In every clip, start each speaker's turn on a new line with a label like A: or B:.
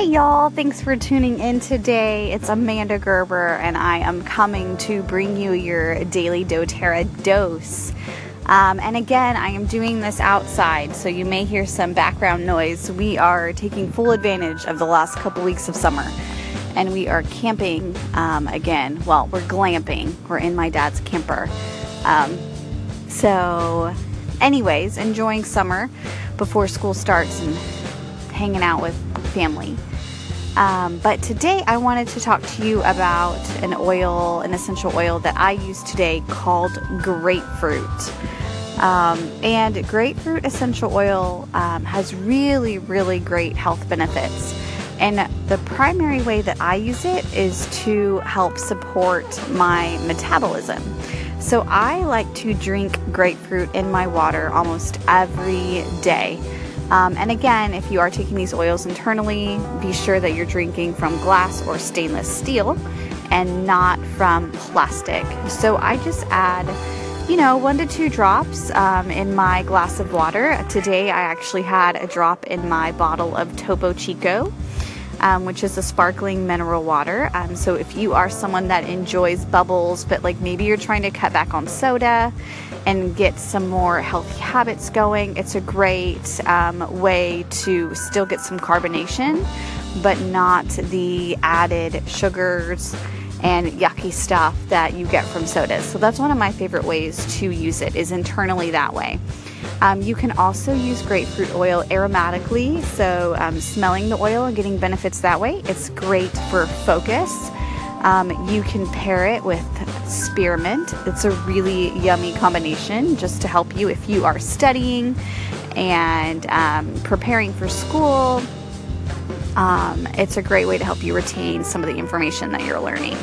A: Hey y'all, thanks for tuning in today. It's Amanda Gerber, and I am coming to bring you your daily doTERRA dose. Um, and again, I am doing this outside, so you may hear some background noise. We are taking full advantage of the last couple weeks of summer, and we are camping um, again. Well, we're glamping, we're in my dad's camper. Um, so, anyways, enjoying summer before school starts and hanging out with family. Um, but today I wanted to talk to you about an oil, an essential oil that I use today called grapefruit. Um, and grapefruit essential oil um, has really, really great health benefits. And the primary way that I use it is to help support my metabolism. So I like to drink grapefruit in my water almost every day. Um, and again, if you are taking these oils internally, be sure that you're drinking from glass or stainless steel and not from plastic. So I just add, you know, one to two drops um, in my glass of water. Today I actually had a drop in my bottle of Topo Chico. Um, which is a sparkling mineral water. Um, so, if you are someone that enjoys bubbles, but like maybe you're trying to cut back on soda and get some more healthy habits going. It's a great um, way to still get some carbonation, but not the added sugars and yucky stuff that you get from sodas. So that's one of my favorite ways to use it is internally that way. Um, you can also use grapefruit oil aromatically, so um, smelling the oil and getting benefits that way. It's great for focus. Um, you can pair it with spearmint. It's a really yummy combination just to help you if you are studying and um, preparing for school. Um, it's a great way to help you retain some of the information that you're learning.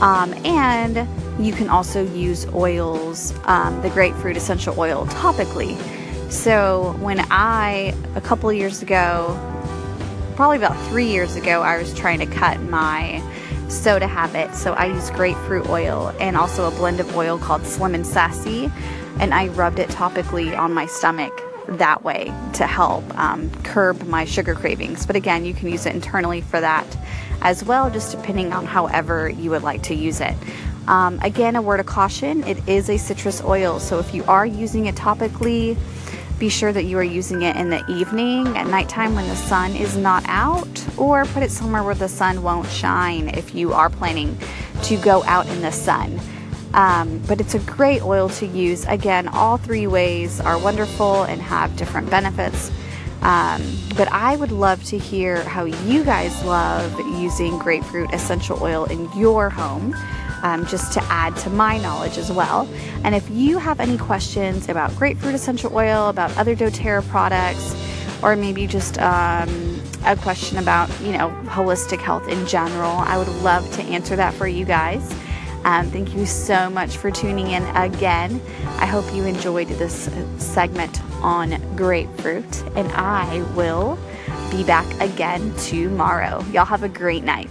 A: Um, and you can also use oils, um, the grapefruit essential oil, topically. So, when I, a couple years ago, probably about three years ago, I was trying to cut my soda habit. So I use grapefruit oil and also a blend of oil called Slim and Sassy. And I rubbed it topically on my stomach that way to help um, curb my sugar cravings. But again, you can use it internally for that as well, just depending on however you would like to use it. Um, again, a word of caution it is a citrus oil, so if you are using it topically, be sure that you are using it in the evening at nighttime when the sun is not out, or put it somewhere where the sun won't shine if you are planning to go out in the sun. Um, but it's a great oil to use. Again, all three ways are wonderful and have different benefits. Um, but I would love to hear how you guys love using grapefruit essential oil in your home um, just to add to my knowledge as well. And if you have any questions about grapefruit essential oil, about other doTERRA products, or maybe just um, a question about, you know, holistic health in general, I would love to answer that for you guys. Um, thank you so much for tuning in again. I hope you enjoyed this segment on grapefruit, and I will be back again tomorrow. Y'all have a great night.